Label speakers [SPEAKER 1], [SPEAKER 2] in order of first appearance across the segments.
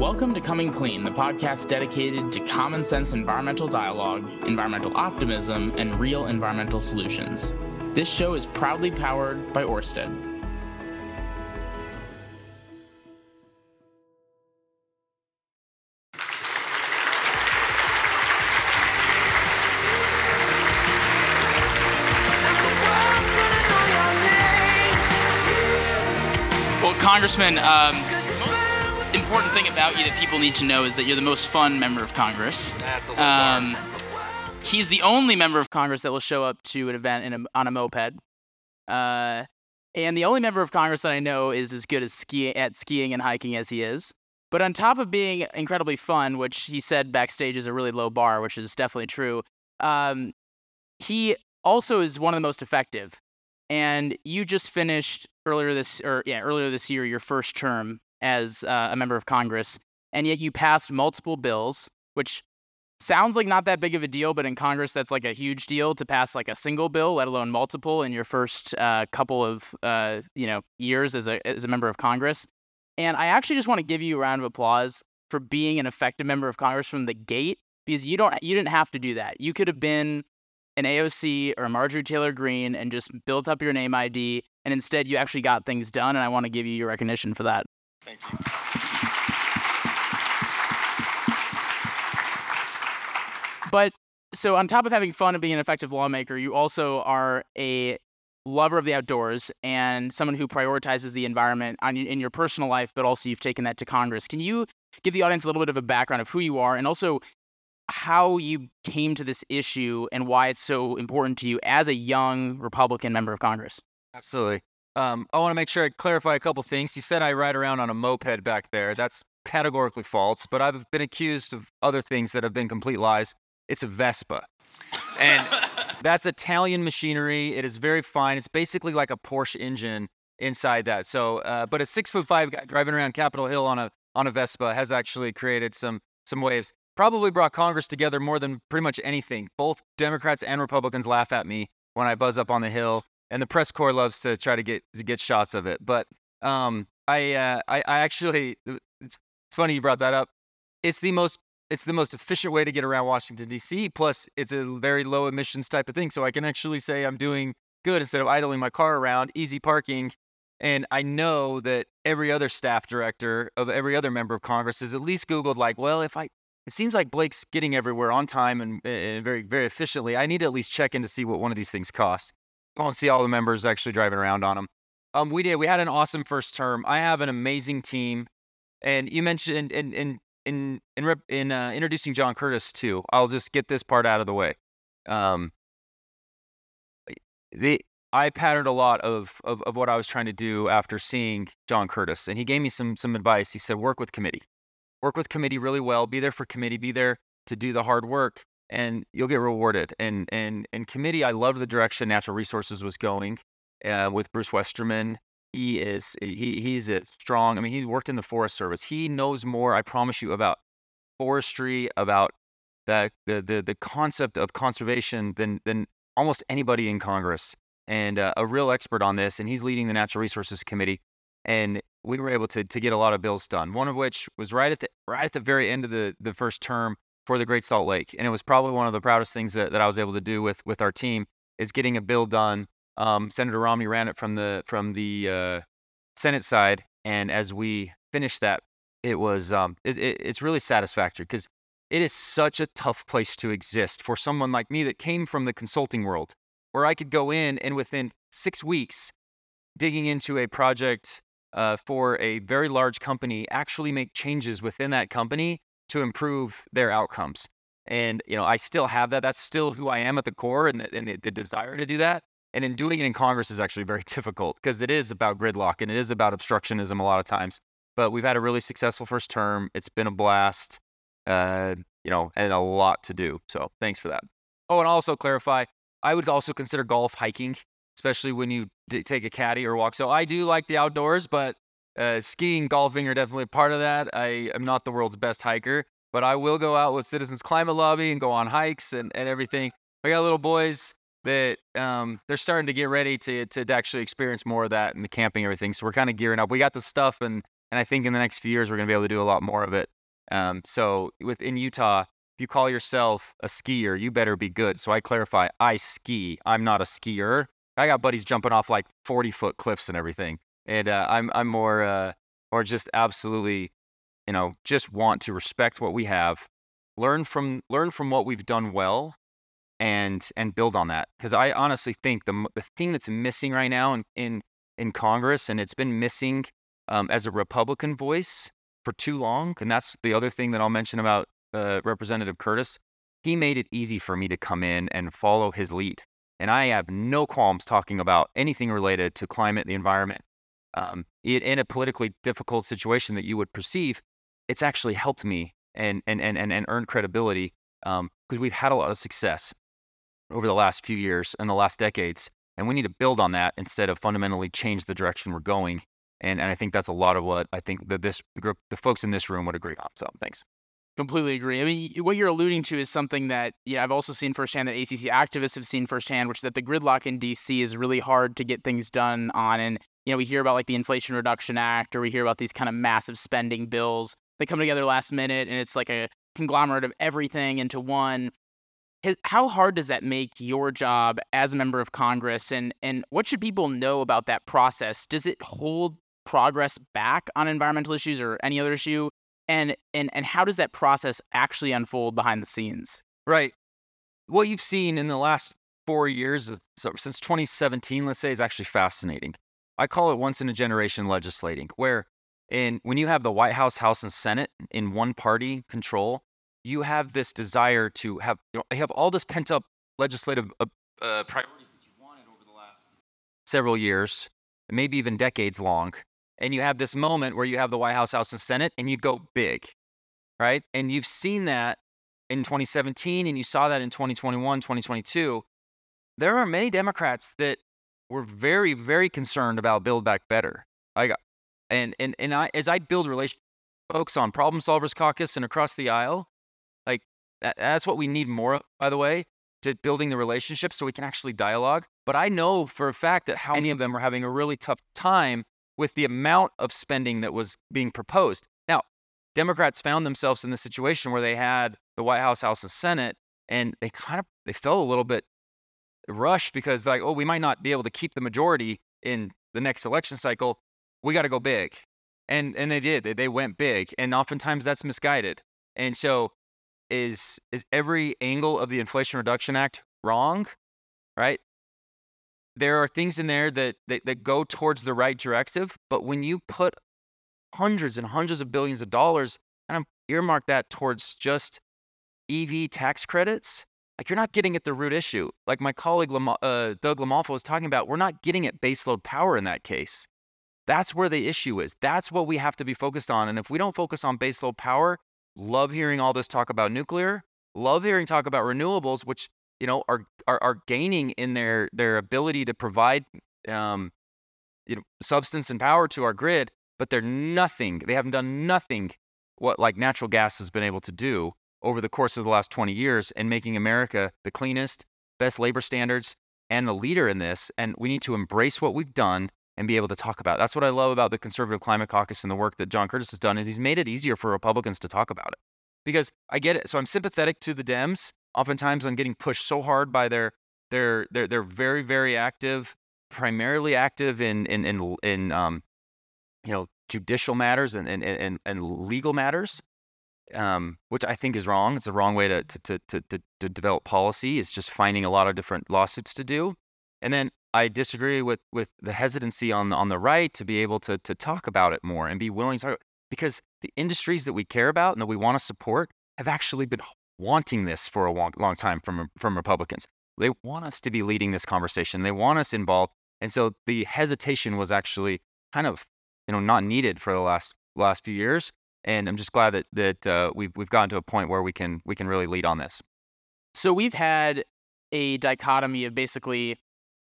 [SPEAKER 1] Welcome to Coming Clean, the podcast dedicated to common sense environmental dialogue, environmental optimism, and real environmental solutions. This show is proudly powered by Orsted. Well, Congressman, um, the thing about you that people need to know is that you're the most fun member of Congress.
[SPEAKER 2] That's a
[SPEAKER 1] Um, he's the only member of Congress that will show up to an event in a, on a moped. Uh, and the only member of Congress that I know is as good as ski at skiing and hiking as he is. But on top of being incredibly fun, which he said backstage is a really low bar, which is definitely true, um, he also is one of the most effective. And you just finished earlier this, or yeah, earlier this year, your first term as uh, a member of Congress, and yet you passed multiple bills, which sounds like not that big of a deal, but in Congress, that's like a huge deal to pass like a single bill, let alone multiple, in your first uh, couple of uh, you know years as a as a member of Congress. And I actually just want to give you a round of applause for being an effective member of Congress from the gate, because you don't you didn't have to do that. You could have been an AOC or a Marjorie Taylor Greene and just built up your name ID, and instead you actually got things done. And I want to give you your recognition for that.
[SPEAKER 2] Thank you.
[SPEAKER 1] But so on top of having fun and being an effective lawmaker, you also are a lover of the outdoors and someone who prioritizes the environment on, in your personal life, but also you've taken that to Congress. Can you give the audience a little bit of a background of who you are and also how you came to this issue and why it's so important to you as a young Republican member of Congress?
[SPEAKER 2] Absolutely. Um, I want to make sure I clarify a couple things. You said I ride around on a moped back there. That's categorically false, but I've been accused of other things that have been complete lies. It's a Vespa. And that's Italian machinery. It is very fine. It's basically like a Porsche engine inside that. So, uh, but a six foot five guy driving around Capitol Hill on a on a Vespa has actually created some some waves. Probably brought Congress together more than pretty much anything. Both Democrats and Republicans laugh at me when I buzz up on the Hill, and the press corps loves to try to get to get shots of it. But um, I, uh, I I actually it's, it's funny you brought that up. It's the most it's the most efficient way to get around Washington D.C. Plus, it's a very low emissions type of thing, so I can actually say I'm doing good instead of idling my car around, easy parking. And I know that every other staff director of every other member of Congress has at least Googled, like, well, if I, it seems like Blake's getting everywhere on time and, and very, very efficiently. I need to at least check in to see what one of these things costs. Won't see all the members actually driving around on them. Um, we did. We had an awesome first term. I have an amazing team, and you mentioned in in in in, in uh, introducing John Curtis too. I'll just get this part out of the way. Um, the I patterned a lot of, of of what I was trying to do after seeing John Curtis, and he gave me some some advice. He said, "Work with committee, work with committee really well. Be there for committee. Be there to do the hard work, and you'll get rewarded." And and and committee, I loved the direction Natural Resources was going uh, with Bruce Westerman. He is he he's a strong. I mean, he worked in the Forest Service. He knows more. I promise you about forestry, about the the the, the concept of conservation than than almost anybody in Congress and uh, a real expert on this. And he's leading the Natural Resources Committee. And we were able to to get a lot of bills done. One of which was right at the right at the very end of the the first term for the Great Salt Lake, and it was probably one of the proudest things that, that I was able to do with with our team is getting a bill done. Um, Senator Romney ran it from the from the uh, Senate side, and as we finished that, it was um, it, it, it's really satisfactory because it is such a tough place to exist for someone like me that came from the consulting world where I could go in and within six weeks, digging into a project uh, for a very large company, actually make changes within that company to improve their outcomes. And you know, I still have that. That's still who I am at the core, and the, and the, the desire to do that. And in doing it in Congress is actually very difficult because it is about gridlock and it is about obstructionism a lot of times. But we've had a really successful first term. It's been a blast, uh, you know, and a lot to do. So thanks for that. Oh, and also clarify, I would also consider golf hiking, especially when you d- take a caddy or walk. So I do like the outdoors, but uh, skiing, golfing are definitely part of that. I am not the world's best hiker, but I will go out with Citizens Climate Lobby and go on hikes and, and everything. I got little boys that um, they're starting to get ready to, to actually experience more of that and the camping and everything. So we're kind of gearing up. We got the stuff and and I think in the next few years we're going to be able to do a lot more of it. Um, so within Utah, if you call yourself a skier, you better be good. So I clarify, I ski. I'm not a skier. I got buddies jumping off like 40 foot cliffs and everything, and uh, I'm I'm more uh, or just absolutely, you know, just want to respect what we have, learn from learn from what we've done well, and and build on that. Because I honestly think the the thing that's missing right now in in, in Congress, and it's been missing um, as a Republican voice for too long, and that's the other thing that I'll mention about uh, Representative Curtis. He made it easy for me to come in and follow his lead. And I have no qualms talking about anything related to climate, the environment. Um, in a politically difficult situation that you would perceive, it's actually helped me and and and and, and earn credibility because um, we've had a lot of success over the last few years and the last decades, and we need to build on that instead of fundamentally change the direction we're going. And and I think that's a lot of what I think that this group, the folks in this room, would agree on. So thanks.
[SPEAKER 1] Completely agree. I mean, what you're alluding to is something that yeah, I've also seen firsthand that ACC activists have seen firsthand, which is that the gridlock in DC is really hard to get things done on. And you know, we hear about like the Inflation Reduction Act, or we hear about these kind of massive spending bills that come together last minute, and it's like a conglomerate of everything into one. How hard does that make your job as a member of Congress, and and what should people know about that process? Does it hold progress back on environmental issues or any other issue? and and and how does that process actually unfold behind the scenes?
[SPEAKER 2] Right. What you've seen in the last four years, since 2017, let's say, is actually fascinating. I call it once in a generation legislating, where in when you have the White House, House, and Senate in one party control, you have this desire to have you know, have all this pent up legislative uh, uh, priorities that you wanted over the last several years, maybe even decades long, and you have this moment where you have the White House, House, and Senate, and you go big, right? And you've seen that in 2017, and you saw that in 2021, 2022. There are many Democrats that were very, very concerned about Build Back Better. I got, and and and I as I build relationships, folks on Problem Solvers Caucus and across the aisle, like that, that's what we need more of, by the way, to building the relationship so we can actually dialogue. But I know for a fact that how many of them are having a really tough time with the amount of spending that was being proposed. Now, Democrats found themselves in the situation where they had the White House, House, and Senate, and they kind of they felt a little bit rushed because like, oh, we might not be able to keep the majority in the next election cycle. We got to go big, and and they did. They went big, and oftentimes that's misguided. And so, is is every angle of the Inflation Reduction Act wrong? Right? there are things in there that, that, that go towards the right directive. But when you put hundreds and hundreds of billions of dollars and earmark that towards just EV tax credits, like you're not getting at the root issue. Like my colleague uh, Doug LaMalfa was talking about, we're not getting at baseload power in that case. That's where the issue is. That's what we have to be focused on. And if we don't focus on baseload power, love hearing all this talk about nuclear, love hearing talk about renewables, which you know, are are, are gaining in their their ability to provide um, you know, substance and power to our grid, but they're nothing. They haven't done nothing what like natural gas has been able to do over the course of the last 20 years and making America the cleanest, best labor standards, and the leader in this. And we need to embrace what we've done and be able to talk about. It. That's what I love about the Conservative Climate Caucus and the work that John Curtis has done. Is he's made it easier for Republicans to talk about it because I get it. So I'm sympathetic to the Dems oftentimes I'm getting pushed so hard by their they're they're they're very very active, primarily active in in in, in um, you know judicial matters and and and, and legal matters, um, which I think is wrong. It's a wrong way to to, to to to develop policy. It's just finding a lot of different lawsuits to do, and then I disagree with with the hesitancy on on the right to be able to to talk about it more and be willing to talk because the industries that we care about and that we want to support have actually been wanting this for a long, long time from, from Republicans. They want us to be leading this conversation. They want us involved. And so the hesitation was actually kind of, you know, not needed for the last last few years. And I'm just glad that that uh, we've we've gotten to a point where we can we can really lead on this.
[SPEAKER 1] So we've had a dichotomy of basically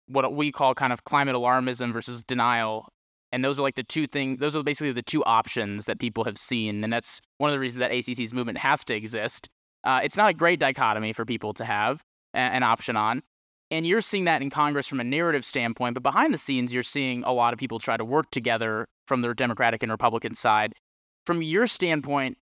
[SPEAKER 1] what we call kind of climate alarmism versus denial. And those are like the two things, those are basically the two options that people have seen. And that's one of the reasons that ACC's movement has to exist uh, it's not a great dichotomy for people to have a- an option on. And you're seeing that in Congress from a narrative standpoint, but behind the scenes, you're seeing a lot of people try to work together from the Democratic and Republican side. From your standpoint,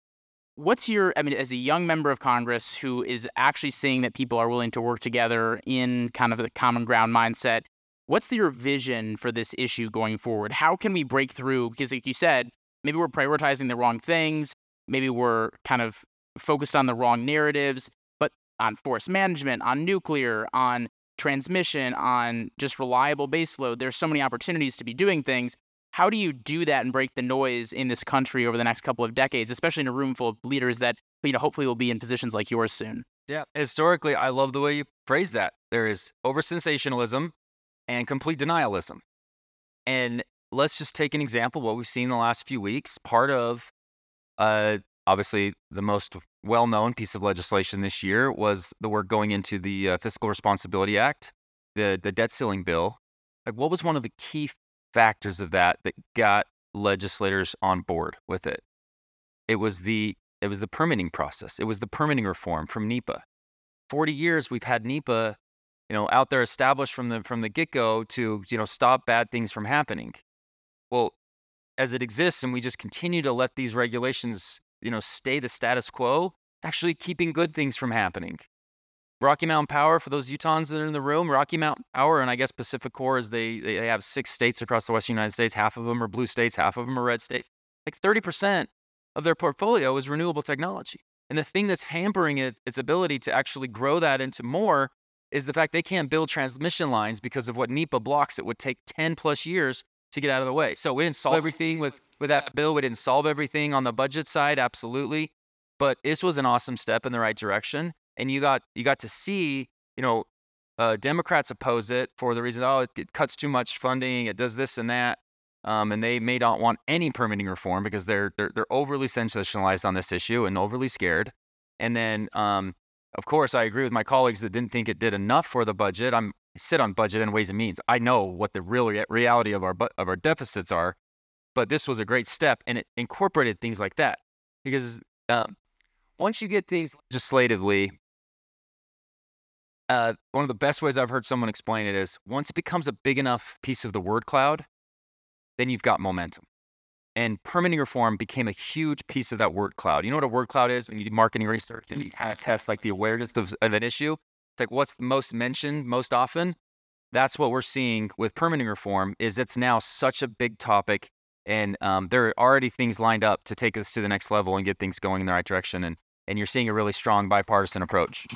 [SPEAKER 1] what's your i mean as a young member of congress who is actually seeing that people are willing to work together in kind of a common ground mindset what's your vision for this issue going forward? How can we break through? Because like you said maybe we're prioritizing the wrong things maybe we're kind of focused on the wrong narratives but on forest management on nuclear on transmission on just reliable baseload there's so many opportunities to be doing things how do you do that and break the noise in this country over the next couple of decades, especially in a room full of leaders that you know hopefully will be in positions like yours soon?
[SPEAKER 2] Yeah, historically, I love the way you phrase that. There is over sensationalism and complete denialism. And let's just take an example what we've seen the last few weeks. Part of, uh, obviously, the most well-known piece of legislation this year was the work going into the uh, Fiscal Responsibility Act, the the debt ceiling bill. Like, what was one of the key factors of that that got legislators on board with it. It was the it was the permitting process. It was the permitting reform from NEPA. 40 years we've had NEPA, you know, out there established from the from the get-go to, you know, stop bad things from happening. Well, as it exists and we just continue to let these regulations, you know, stay the status quo, actually keeping good things from happening. Rocky Mountain Power, for those Utahns that are in the room, Rocky Mountain Power and I guess PacifiCorp is they they have six states across the western United States. Half of them are blue states, half of them are red states. Like 30% of their portfolio is renewable technology. And the thing that's hampering it, its ability to actually grow that into more is the fact they can't build transmission lines because of what NEPA blocks. It would take 10 plus years to get out of the way. So we didn't solve everything with, with that bill. We didn't solve everything on the budget side, absolutely. But this was an awesome step in the right direction and you got you got to see, you know, uh, Democrats oppose it for the reason, oh, it, cuts too much funding, it does this and that, um, and they may not want any permitting reform because they're they're, they're overly sensationalized on this issue and overly scared. And then, um, of course, I agree with my colleagues that didn't think it did enough for the budget. I'm I sit on budget and ways and means. I know what the real re- reality of our bu- of our deficits are, but this was a great step, and it incorporated things like that because um, once you get things legislatively uh, one of the best ways I've heard someone explain it is once it becomes a big enough piece of the word cloud, then you've got momentum. And permitting reform became a huge piece of that word cloud. You know what a word cloud is when you do marketing research and you kind of test like the awareness of, of an issue? It's like what's the most mentioned most often? That's what we're seeing with permitting reform is it's now such a big topic and um, there are already things lined up to take us to the next level and get things going in the right direction. And, and you're seeing a really strong bipartisan approach.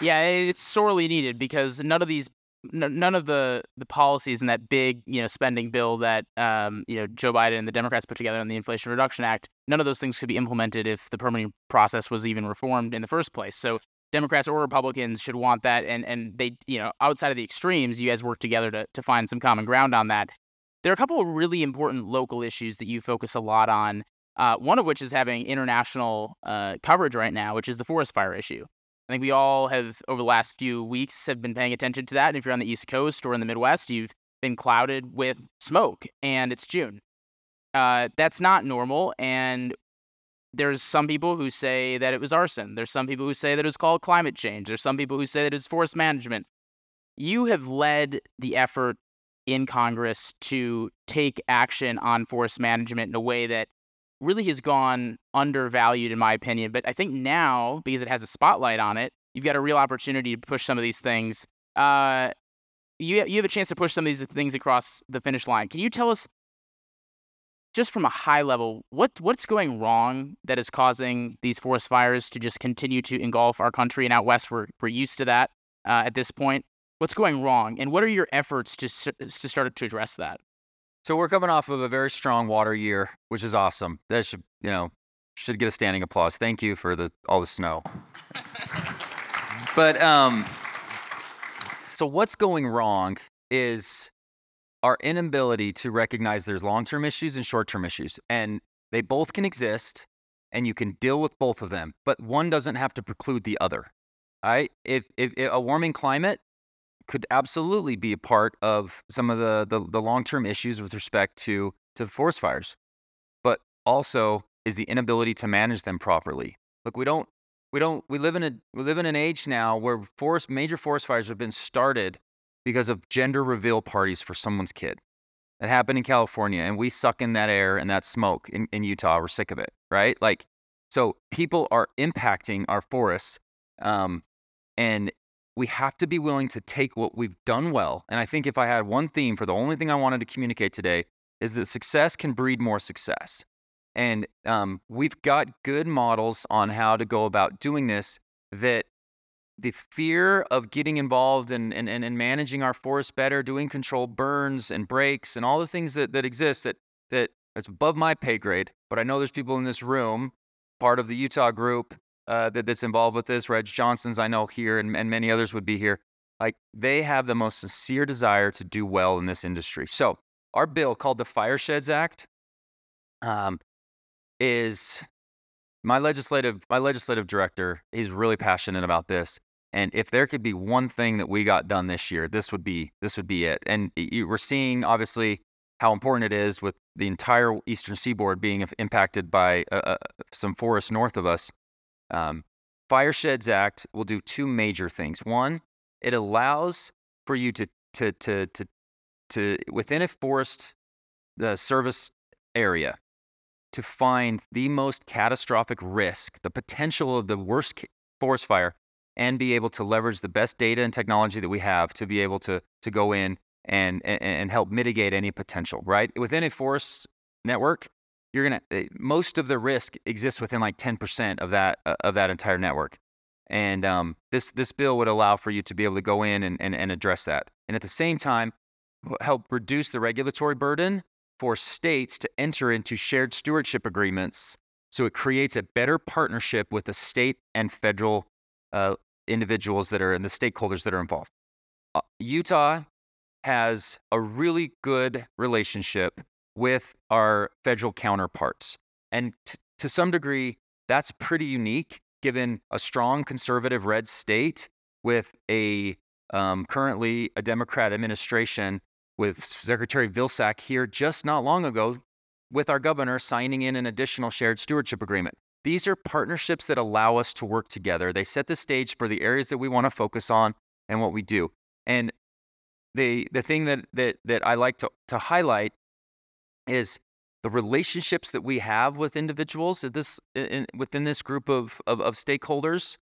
[SPEAKER 1] Yeah, it's sorely needed because none of these, none of the the policies in that big, you know, spending bill that um, you know Joe Biden and the Democrats put together in the Inflation Reduction Act, none of those things could be implemented if the permitting process was even reformed in the first place. So Democrats or Republicans should want that, and and they, you know, outside of the extremes, you guys work together to to find some common ground on that. There are a couple of really important local issues that you focus a lot on. Uh, one of which is having international uh, coverage right now, which is the forest fire issue. I think we all have, over the last few weeks, have been paying attention to that. And if you're on the East Coast or in the Midwest, you've been clouded with smoke, and it's June. Uh, that's not normal. And there's some people who say that it was arson. There's some people who say that it was called climate change. There's some people who say that it's forest management. You have led the effort in Congress to take action on forest management in a way that really has gone undervalued in my opinion. But I think now, because it has a spotlight on it, you've got a real opportunity to push some of these things. Uh, you you have a chance to push some of these things across the finish line. Can you tell us, just from a high level, what what's going wrong that is causing these forest fires to just continue to engulf our country? And out west, we're we're used to that uh, at this point. What's going wrong, and what are your efforts to to start to address that?
[SPEAKER 2] So we're coming off of a very strong water year, which is awesome. That should, you know, should get a standing applause. Thank you for the all the snow. but um so what's going wrong is our inability to recognize there's long-term issues and short-term issues and they both can exist and you can deal with both of them, but one doesn't have to preclude the other. Right? If, if, if a warming climate could absolutely be a part of some of the, the, the long-term issues with respect to, to forest fires, but also is the inability to manage them properly. Look, we don't, we don't, we live in a, we live in an age now where forest, major forest fires have been started because of gender reveal parties for someone's kid. that happened in California, and we suck in that air and that smoke in, in Utah. We're sick of it, right? Like, so people are impacting our forests, um, and we have to be willing to take what we've done well. And I think if I had one theme for the only thing I wanted to communicate today is that success can breed more success. And um, we've got good models on how to go about doing this that the fear of getting involved and in, in, managing our forest better, doing controlled burns and breaks and all the things that, that exist that that above my pay grade. But I know there's people in this room, part of the Utah group uh, that, that's involved with this. Reg Johnson's I know here, and, and many others would be here. Like they have the most sincere desire to do well in this industry. So our bill called the Firesheds Act um, is my legislative my legislative director. He's really passionate about this and if there could be one thing that we got done this year, this would be this would be it. And we're seeing obviously how important it is with the entire eastern seaboard being impacted by uh, uh, some forest north of us. Um, Firesheds Act will do two major things. One, it allows for you to to to to to within a forest the service area to find the most catastrophic risk, the potential of the worst forest fire and be able to leverage the best data and technology that we have to be able to to go in and and, and help mitigate any potential. Right within a forest network, you're gonna eh, most of the risk exists within like 10% of that uh, of that entire network. And um, this this bill would allow for you to be able to go in and, and, and address that, and at the same time, help reduce the regulatory burden for states to enter into shared stewardship agreements so it creates a better partnership with the state and federal uh, individuals that are and the stakeholders that are involved. Uh, Utah has a really good relationship with our federal counterparts. And t- to some degree, that's pretty unique given a strong conservative red state with a um, currently a Democrat administration with Secretary Vilsack here just not long ago with our governor signing in an additional shared stewardship agreement. These are partnerships that allow us to work together. They set the stage for the areas that we want to focus on and what we do. And the the thing that that that I like to to highlight is the relationships that we have with individuals this in, within this group of, of, of stakeholders.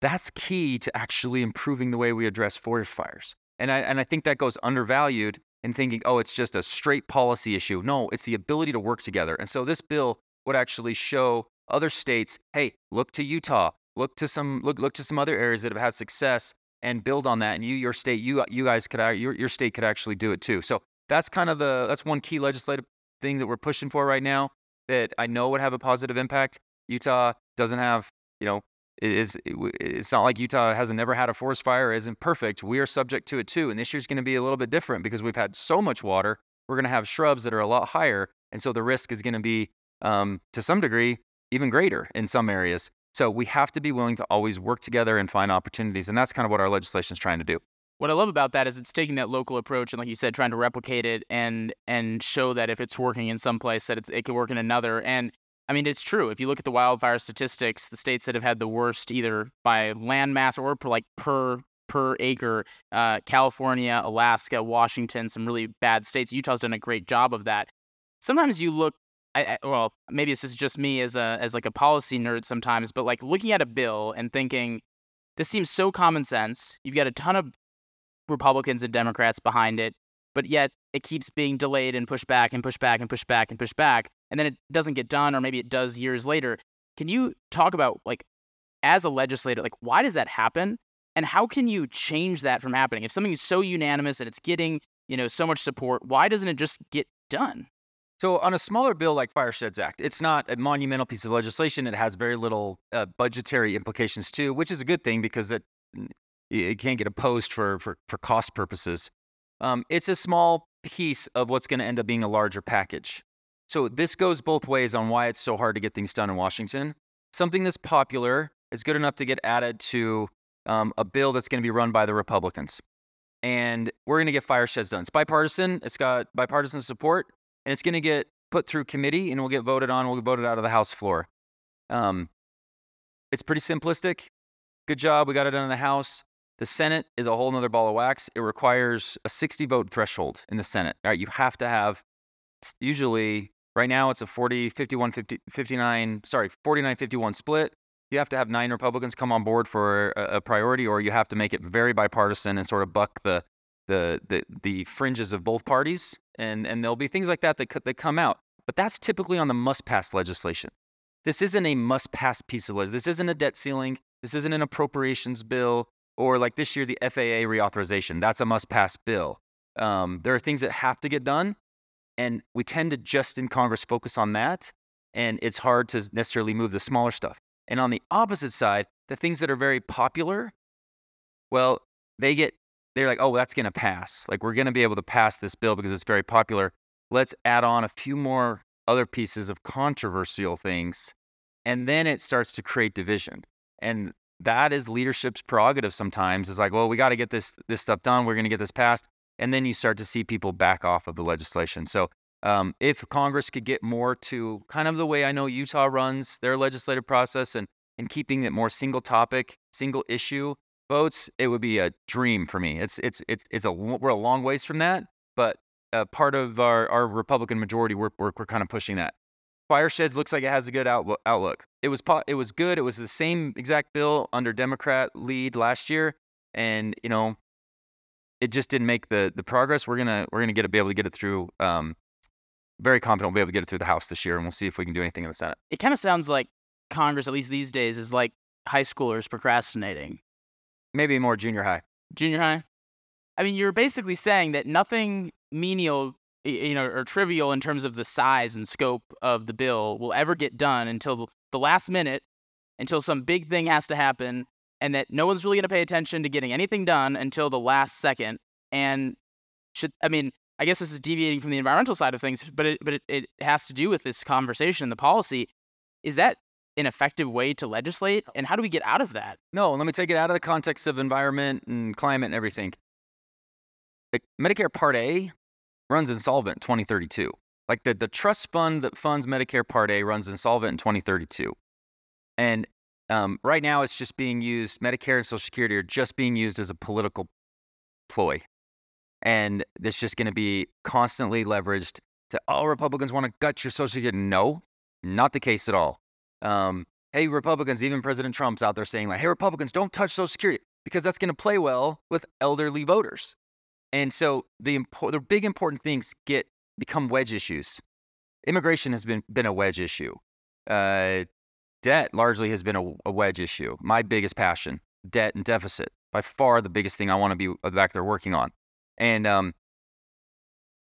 [SPEAKER 2] That's key to actually improving the way we address forest fires. And I and I think that goes undervalued in thinking, oh, it's just a straight policy issue. No, it's the ability to work together. And so this bill would actually show other states, hey, look to Utah, look to some look look to some other areas that have had success and build on that. And you, your state, you you guys could your your state could actually do it too. So that's kind of the that's one key legislative thing that we're pushing for right now that I know would have a positive impact. Utah doesn't have, you know, it's it's not like Utah hasn't never had a forest fire, isn't perfect. We are subject to it too, and this year's going to be a little bit different because we've had so much water. We're going to have shrubs that are a lot higher, and so the risk is going to be, um, to some degree, even greater in some areas. So we have to be willing to always work together and find opportunities. And that's kind of what our legislation is trying to do.
[SPEAKER 1] What I love about that is it's taking that local approach and, like you said, trying to replicate it and and show that if it's working in some place, that it can work in another. And I mean, it's true. If you look at the wildfire statistics, the states that have had the worst, either by land mass or per, like per per acre, uh, California, Alaska, Washington, some really bad states. Utah's done a great job of that. Sometimes you look I, I, well, maybe this is just me as a as like a policy nerd sometimes, but like looking at a bill and thinking, this seems so common sense. You've got a ton of Republicans and Democrats behind it, but yet it keeps being delayed and pushed back and pushed back and pushed back and pushed back, and then it doesn't get done, or maybe it does years later. Can you talk about like as a legislator, like why does that happen, and how can you change that from happening? If something is so unanimous and it's getting you know so much support, why doesn't it just get done?
[SPEAKER 2] So, on a smaller bill like Firesheds Act, it's not a monumental piece of legislation. It has very little uh, budgetary implications too, which is a good thing because it it can't get opposed for for, for cost purposes. Um, it's a small piece of what's going to end up being a larger package. So this goes both ways on why it's so hard to get things done in Washington. Something that's popular is good enough to get added to um, a bill that's going to be run by the Republicans, and we're going to get Firesheds done. It's bipartisan. It's got bipartisan support and it's going to get put through committee and we'll get voted on. We'll get voted out of the House floor. Um, it's pretty simplistic. Good job. We got it done in the House. The Senate is a whole nother ball of wax. It requires a 60 vote threshold in the Senate. All right, you have to have usually right now it's a 40, 51, 50, 59, sorry, 49, 51 split. You have to have nine Republicans come on board for a, a priority, or you have to make it very bipartisan and sort of buck the the the, the fringes of both parties. And and there'll be things like that that, that come out. But that's typically on the must pass legislation. This isn't a must pass piece of legislation. This isn't a debt ceiling. This isn't an appropriations bill or like this year, the FAA reauthorization. That's a must pass bill. Um, there are things that have to get done. And we tend to just in Congress focus on that. And it's hard to necessarily move the smaller stuff. And on the opposite side, the things that are very popular, well, they get, they're like, oh, that's going to pass. Like, we're going to be able to pass this bill because it's very popular. Let's add on a few more other pieces of controversial things. And then it starts to create division. And that is leadership's prerogative sometimes. It's like, well, we got to get this this stuff done. We're going to get this passed, and then you start to see people back off of the legislation. So, um, if Congress could get more to kind of the way I know Utah runs their legislative process and and keeping it more single topic, single issue votes, it would be a dream for me. It's it's it's it's a we're a long ways from that, but uh, part of our our Republican majority, we're, we're we're kind of pushing that. Firesheds looks like it has a good outlook. It was it was good. It was the same exact bill under Democrat lead last year, and you know, it just didn't make the the progress. We're gonna we're gonna get to be able to get it through. Um, very confident we'll be able to get it through the House this year, and we'll see if we can do anything in the Senate.
[SPEAKER 1] It kind of sounds like Congress, at least these days, is like high schoolers procrastinating.
[SPEAKER 2] Maybe more junior high.
[SPEAKER 1] Junior high. I mean, you're basically saying that nothing menial you know, or trivial in terms of the size and scope of the bill will ever get done until the last minute, until some big thing has to happen, and that no one's really going to pay attention to getting anything done until the last second. And should I mean, I guess this is deviating from the environmental side of things, but it but it, it has to do with this conversation, and the policy. Is that an effective way to legislate? And how do we get out of that?
[SPEAKER 2] No, let me take it out of the context of environment and climate and everything. Like Medicare Part A runs insolvent in 2032. Like the, the trust fund that funds Medicare Part A runs insolvent in 2032. And um, right now, it's just being used, Medicare and Social Security are just being used as a political ploy. And it's just going to be constantly leveraged to, oh, Republicans want to gut your Social Security. No, not the case at all. Um, hey, Republicans, even President Trump's out there saying, like, hey, Republicans, don't touch Social Security because that's going to play well with elderly voters. And so the impo- the big important things get become wedge issues. Immigration has been been a wedge issue. Uh, debt largely has been a, a, wedge issue. My biggest passion, debt and deficit, by far the biggest thing I want to be uh, back there working on. And um,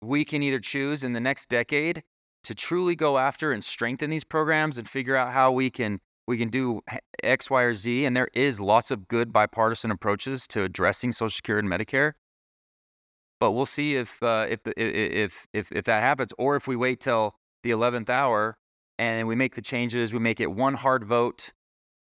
[SPEAKER 2] we can either choose in the next decade to truly go after and strengthen these programs and figure out how we can we can do X, Y, or Z. And there is lots of good bipartisan approaches to addressing Social Security and Medicare. But we'll see if uh, if, the, if if if that happens, or if we wait till the eleventh hour and we make the changes, we make it one hard vote,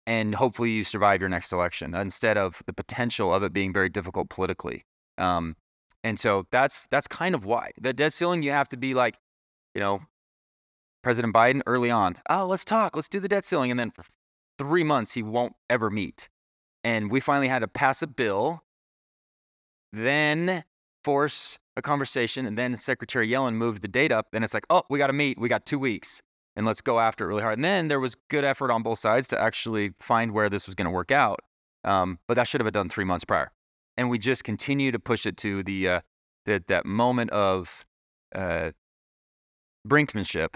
[SPEAKER 2] and hopefully you survive your next election instead of the potential of it being very difficult politically. Um, and so that's that's kind of why the debt ceiling. You have to be like, you know, President Biden early on. Oh, let's talk. Let's do the debt ceiling, and then for three months he won't ever meet. And we finally had to pass a bill. Then force a conversation, and then Secretary Yellen moved the date up, then it's like, oh, we got to meet. We got two weeks, and let's go after it really hard. And then there was good effort on both sides to actually find where this was going to work out. Um, but that should have been done three months prior. And we just continue to push it to the uh, that that moment of uh, brinkmanship,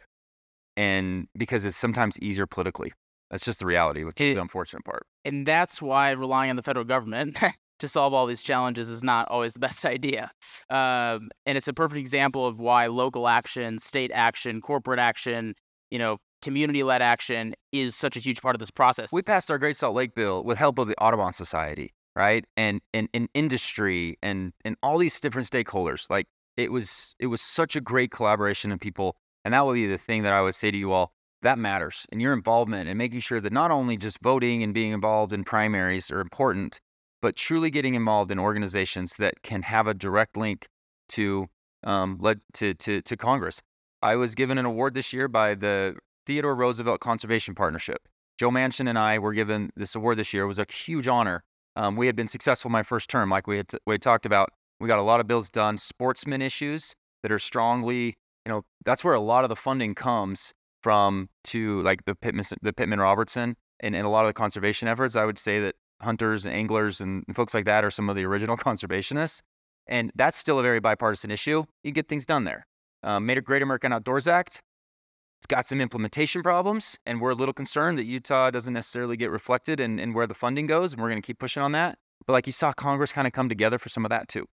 [SPEAKER 2] and because it's sometimes easier politically. That's just the reality, which it, is the unfortunate part.
[SPEAKER 1] And that's why relying on the federal government to solve all these challenges is not always the best idea. Um, and it's a perfect example of why local action, state action, corporate action, you know, community-led action is such a huge part of this process.
[SPEAKER 2] We passed our Great Salt Lake bill with help of the Audubon Society, right? And and, and industry and and all these different stakeholders. Like it was it was such a great collaboration of people. And that would be the thing that I would say to you all that matters and your involvement and making sure that not only just voting and being involved in primaries are important but truly getting involved in organizations that can have a direct link to um, led to, to, to Congress. I was given an award this year by the Theodore Roosevelt Conservation Partnership. Joe Manchin and I were given this award this year. It was a huge honor Um, we had been successful my first term, like we had, t- we had talked about. We got a lot of bills done, sportsman issues that are strongly, you know, that's where a lot of the funding comes from to like the Pittman, the Pittman Robertson and, and a lot of the conservation efforts. I would say that hunters and anglers and folks like that are some of the original conservationists. And that's still a very bipartisan issue. You get things done there. Um, made a Great American Outdoors Act. It's got some implementation problems, and we're a little concerned that Utah doesn't necessarily get reflected in, in where the funding goes, and we're going to keep pushing on that. But like you saw, Congress kind of come together for some of that too.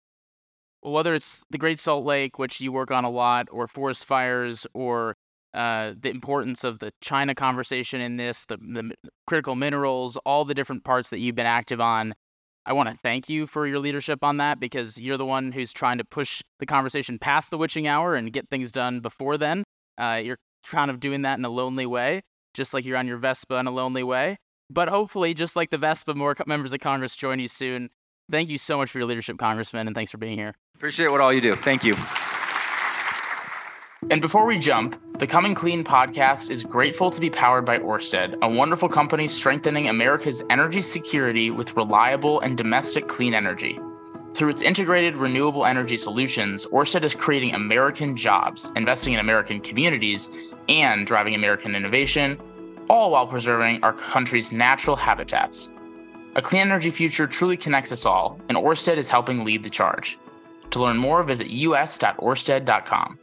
[SPEAKER 1] Well, whether it's the Great Salt Lake, which you work on a lot, or forest fires, or uh, the importance of the China conversation in this, the, the critical minerals, all the different parts that you've been active on. I want to thank you for your leadership on that because you're the one who's trying to push the conversation past the witching hour and get things done before then. Uh, you're kind of doing that in a lonely way, just like you're on your Vespa in a lonely way. But hopefully, just like the Vespa, more members of Congress join you soon. Thank you so much for your leadership, Congressman, and thanks for being here.
[SPEAKER 2] Appreciate what all you do. Thank you.
[SPEAKER 1] And before we jump, the Coming Clean podcast is grateful to be powered by Orsted, a wonderful company strengthening America's energy security with reliable and domestic clean energy. Through its integrated renewable energy solutions, Orsted is creating American jobs, investing in American communities, and driving American innovation, all while preserving our country's natural habitats. A clean energy future truly connects us all, and Orsted is helping lead the charge. To learn more, visit us.orsted.com.